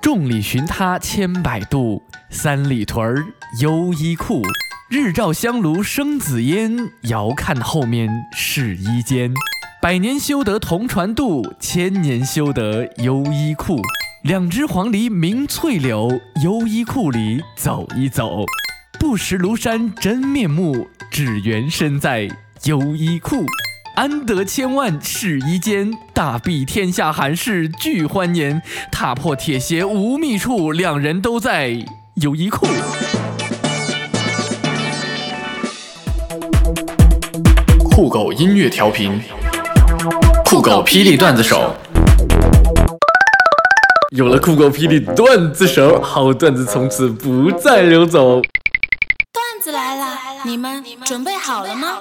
众里寻他千百度，三里屯儿优衣库。日照香炉生紫烟，遥看后面是衣间。百年修得同船渡，千年修得优衣库。两只黄鹂鸣翠柳，优衣库里走一走。不识庐山真面目，只缘身在优衣库。安得千万试衣间，大庇天下寒士俱欢颜。踏破铁鞋无觅处，两人都在优衣库。酷狗音乐调频，酷狗霹雳段子手。有了酷狗霹雳段子手，好段子从此不再流走。段子来了，你们准备好了吗？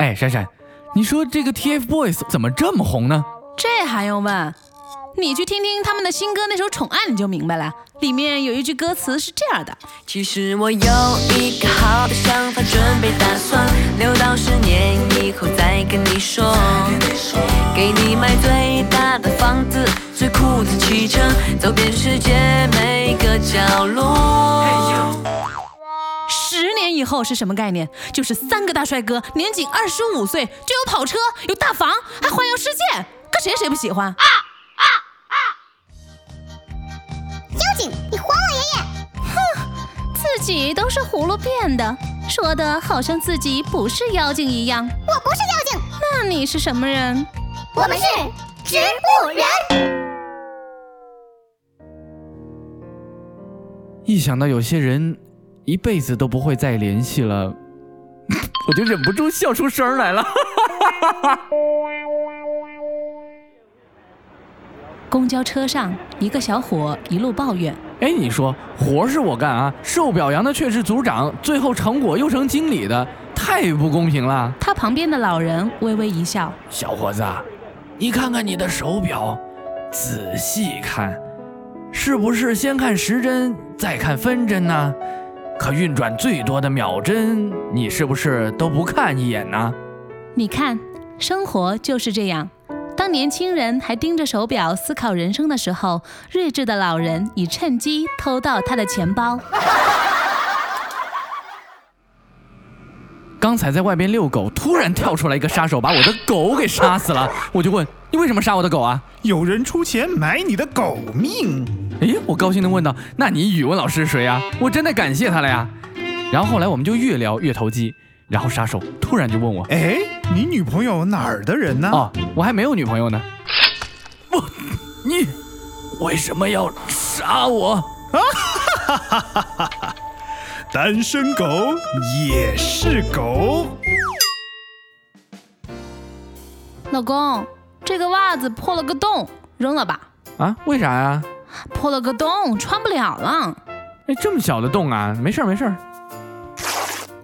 哎，闪闪，你说这个 TFBOYS 怎么这么红呢？这还用问？你去听听他们的新歌那首《宠爱》，你就明白了。里面有一句歌词是这样的：其实我有一个好的想法，准备打算留到十年以后再跟你说，给你买最大的房子，最酷的汽车，走遍世界每个角落。十年以后是什么概念？就是三个大帅哥，年仅二十五岁就有跑车、有大房，还环游世界，搁谁谁不喜欢？啊啊啊！妖精，你还我爷爷！哼，自己都是葫芦变的，说的好像自己不是妖精一样。我不是妖精，那你是什么人？我们是植物人。一想到有些人。一辈子都不会再联系了，我就忍不住笑出声来了。公交车上，一个小伙一路抱怨：“哎，你说活是我干啊，受表扬的却是组长，最后成果又成经理的，太不公平了。”他旁边的老人微微一笑：“小伙子，你看看你的手表，仔细看，是不是先看时针，再看分针呢？”可运转最多的秒针，你是不是都不看一眼呢？你看，生活就是这样。当年轻人还盯着手表思考人生的时候，睿智的老人已趁机偷到他的钱包。刚才在外边遛狗，突然跳出来一个杀手，把我的狗给杀死了。我就问你为什么杀我的狗啊？有人出钱买你的狗命。哎，我高兴地问道：“那你语文老师是谁呀？我真的感谢他了呀。”然后后来我们就越聊越投机，然后杀手突然就问我：“哎，你女朋友哪儿的人呢？”哦，我还没有女朋友呢。我，你为什么要杀我？啊哈哈哈哈哈！单身狗也是狗。老公，这个袜子破了个洞，扔了吧。啊？为啥呀？破了个洞，穿不了了。哎，这么小的洞啊，没事儿没事儿。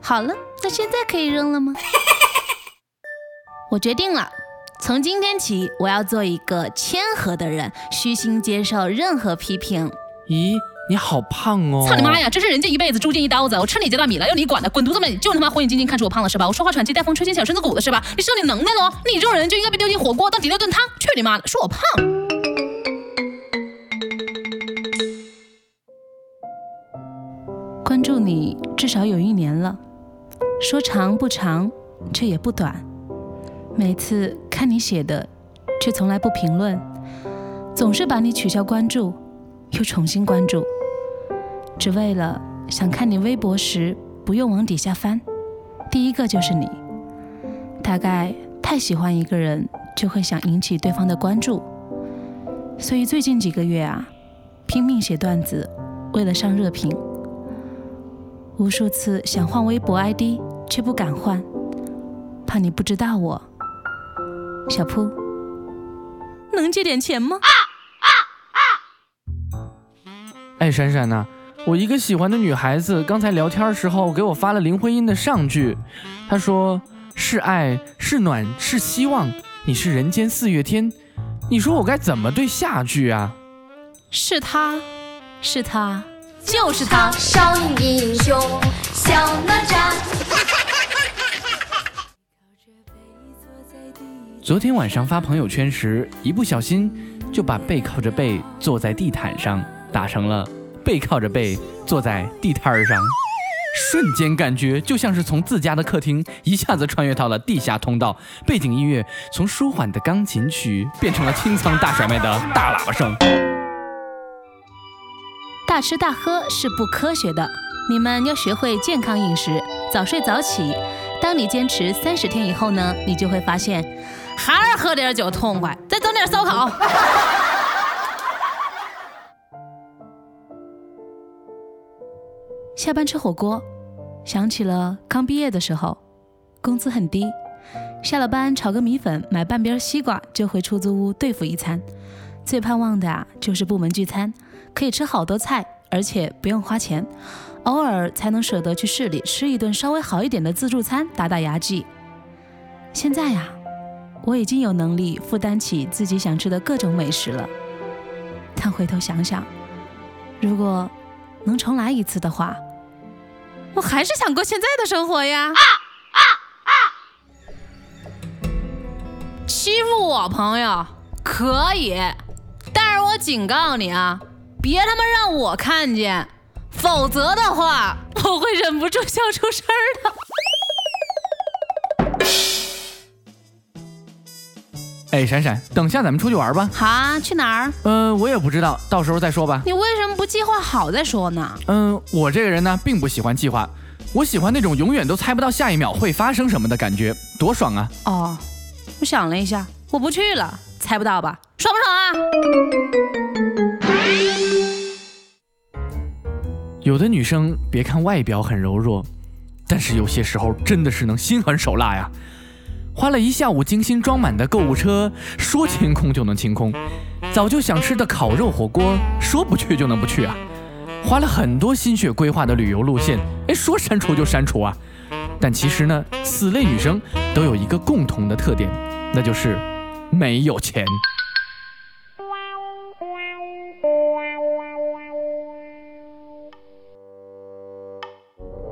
好了，那现在可以扔了吗？我决定了，从今天起，我要做一个谦和的人，虚心接受任何批评。咦，你好胖哦！操你妈呀！真是人家一辈子，猪进一刀子。我吃你家大米了，要你管的？滚犊子吧！你就他妈火眼金睛看出我胖了是吧？我说话喘气带风吹进小身子骨了是吧？你是有你能耐喽！你这种人就应该被丢进火锅当底料炖汤。去你妈的！说我胖。少有一年了，说长不长，却也不短。每次看你写的，却从来不评论，总是把你取消关注，又重新关注，只为了想看你微博时不用往底下翻，第一个就是你。大概太喜欢一个人，就会想引起对方的关注，所以最近几个月啊，拼命写段子，为了上热评。无数次想换微博 ID，却不敢换，怕你不知道我。小铺，能借点钱吗？哎，闪闪呐，我一个喜欢的女孩子刚才聊天时候给我发了林徽因的上句，她说是爱是暖是希望，你是人间四月天。你说我该怎么对下句啊？是他，是他。就是他，少年英雄小哪吒。昨天晚上发朋友圈时，一不小心就把背靠着背坐在地毯上打成了背靠着背坐在地摊儿上。瞬间感觉就像是从自家的客厅一下子穿越到了地下通道，背景音乐从舒缓的钢琴曲变成了清仓大甩卖的大喇叭声。大吃大喝是不科学的，你们要学会健康饮食，早睡早起。当你坚持三十天以后呢，你就会发现，还是喝点酒痛快，再整点烧烤。下班吃火锅，想起了刚毕业的时候，工资很低，下了班炒个米粉，买半边西瓜就回出租屋对付一餐。最盼望的啊，就是部门聚餐，可以吃好多菜，而且不用花钱，偶尔才能舍得去市里吃一顿稍微好一点的自助餐，打打牙祭。现在呀，我已经有能力负担起自己想吃的各种美食了，但回头想想，如果能重来一次的话，我还是想过现在的生活呀。欺负我朋友可以，我警告你啊，别他妈让我看见，否则的话，我会忍不住笑出声儿的。哎，闪闪，等下咱们出去玩吧。好啊，去哪儿？嗯、我也不知道，到时候再说吧。你为什么不计划好再说呢？嗯，我这个人呢，并不喜欢计划，我喜欢那种永远都猜不到下一秒会发生什么的感觉，多爽啊！哦，我想了一下，我不去了，猜不到吧？爽不爽啊？有的女生别看外表很柔弱，但是有些时候真的是能心狠手辣呀。花了一下午精心装满的购物车，说清空就能清空；早就想吃的烤肉火锅，说不去就能不去啊。花了很多心血规划的旅游路线，哎，说删除就删除啊。但其实呢，此类女生都有一个共同的特点，那就是没有钱。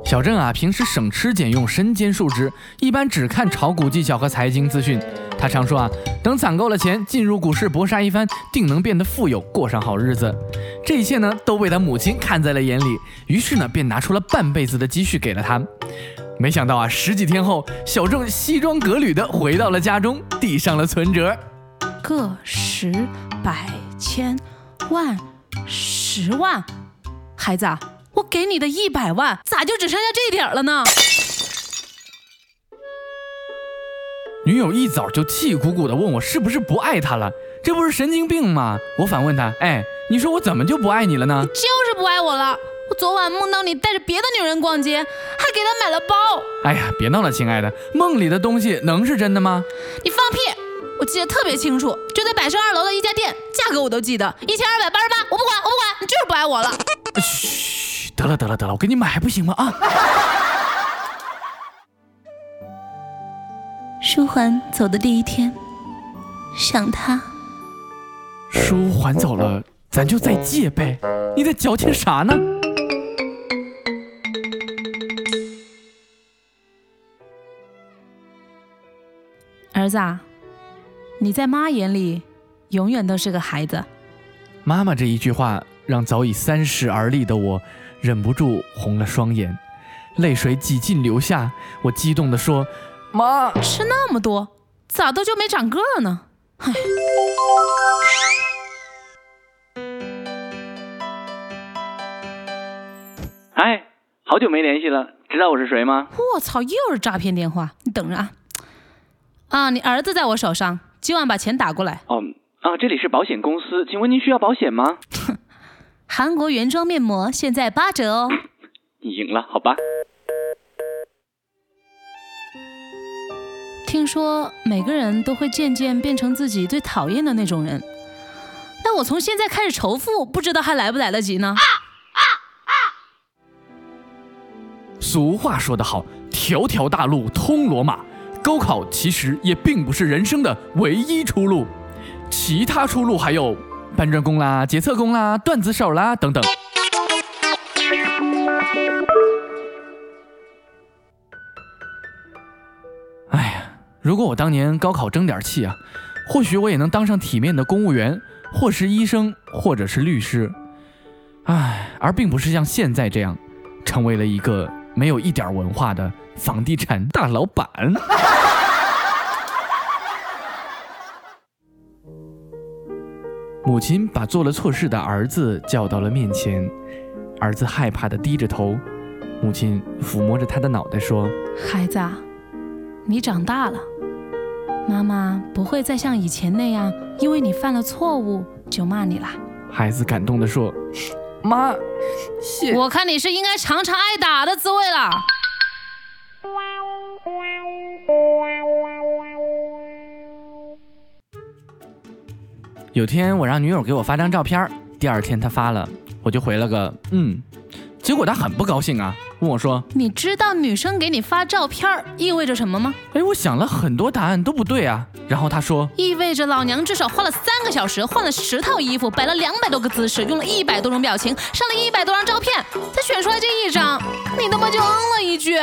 小郑啊，平时省吃俭用，身兼数职，一般只看炒股技巧和财经资讯。他常说啊，等攒够了钱，进入股市搏杀一番，定能变得富有，过上好日子。这一切呢，都被他母亲看在了眼里，于是呢，便拿出了半辈子的积蓄给了他。没想到啊，十几天后，小郑西装革履的回到了家中，递上了存折。个十百千万十万，孩子啊，我给你的一百万，咋就只剩下这点儿了呢？女友一早就气鼓鼓的问我是不是不爱他了，这不是神经病吗？我反问他，哎，你说我怎么就不爱你了呢？就是不爱我了。我昨晚梦到你带着别的女人逛街，还给她买了包。哎呀，别闹了，亲爱的，梦里的东西能是真的吗？你放屁！我记得特别清楚，就在百盛二楼的一家店，价格我都记得，一千二百八十八。我不管，我不管，你就是不爱我了。嘘，得了得了得了，我给你买还不行吗？啊！舒缓走的第一天，想他。舒缓走了，咱就再借呗。你在矫情啥呢？儿子啊，你在妈眼里永远都是个孩子。妈妈这一句话，让早已三十而立的我忍不住红了双眼，泪水几近流下。我激动地说：“妈，吃那么多，咋都就没长个儿呢？唉。哎，好久没联系了，知道我是谁吗？我操，又是诈骗电话！你等着啊！啊，你儿子在我手上，今晚把钱打过来。哦，啊，这里是保险公司，请问您需要保险吗？韩国原装面膜现在八折哦。你赢了，好吧。听说每个人都会渐渐变成自己最讨厌的那种人，那我从现在开始仇富，不知道还来不来得及呢？俗话说得好，条条大路通罗马。高考其实也并不是人生的唯一出路，其他出路还有搬砖工啦、检测工啦、段子手啦等等。哎呀，如果我当年高考争点气啊，或许我也能当上体面的公务员，或是医生，或者是律师，唉，而并不是像现在这样，成为了一个没有一点文化的房地产大老板。母亲把做了错事的儿子叫到了面前，儿子害怕的低着头，母亲抚摸着他的脑袋说：“孩子，啊，你长大了，妈妈不会再像以前那样，因为你犯了错误就骂你了。”孩子感动的说：“妈，谢……我看你是应该尝尝挨打的滋味了。”有天我让女友给我发张照片，第二天她发了，我就回了个嗯，结果她很不高兴啊，问我说：“你知道女生给你发照片意味着什么吗？”哎，我想了很多答案都不对啊。然后她说：“意味着老娘至少花了三个小时，换了十套衣服，摆了两百多个姿势，用了一百多种表情，上了一百多张照片，才选出来这一张。你他妈就嗯了一句。”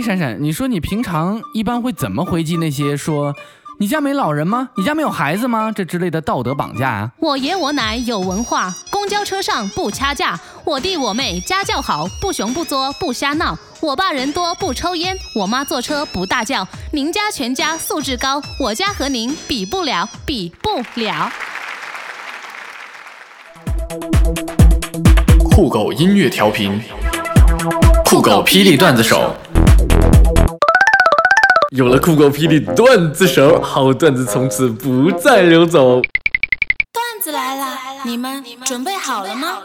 哎，闪闪，你说你平常一般会怎么回击那些说你家没老人吗？你家没有孩子吗？这之类的道德绑架啊？我爷我奶有文化，公交车上不掐架，我弟我妹家教好，不熊不作不瞎闹，我爸人多不抽烟，我妈坐车不大叫，您家全家素质高，我家和您比不了，比不了。酷狗音乐调频，酷狗霹雳段子手。有了酷狗霹雳段子手，好段子从此不再流走。段子来了，你们准备好了吗？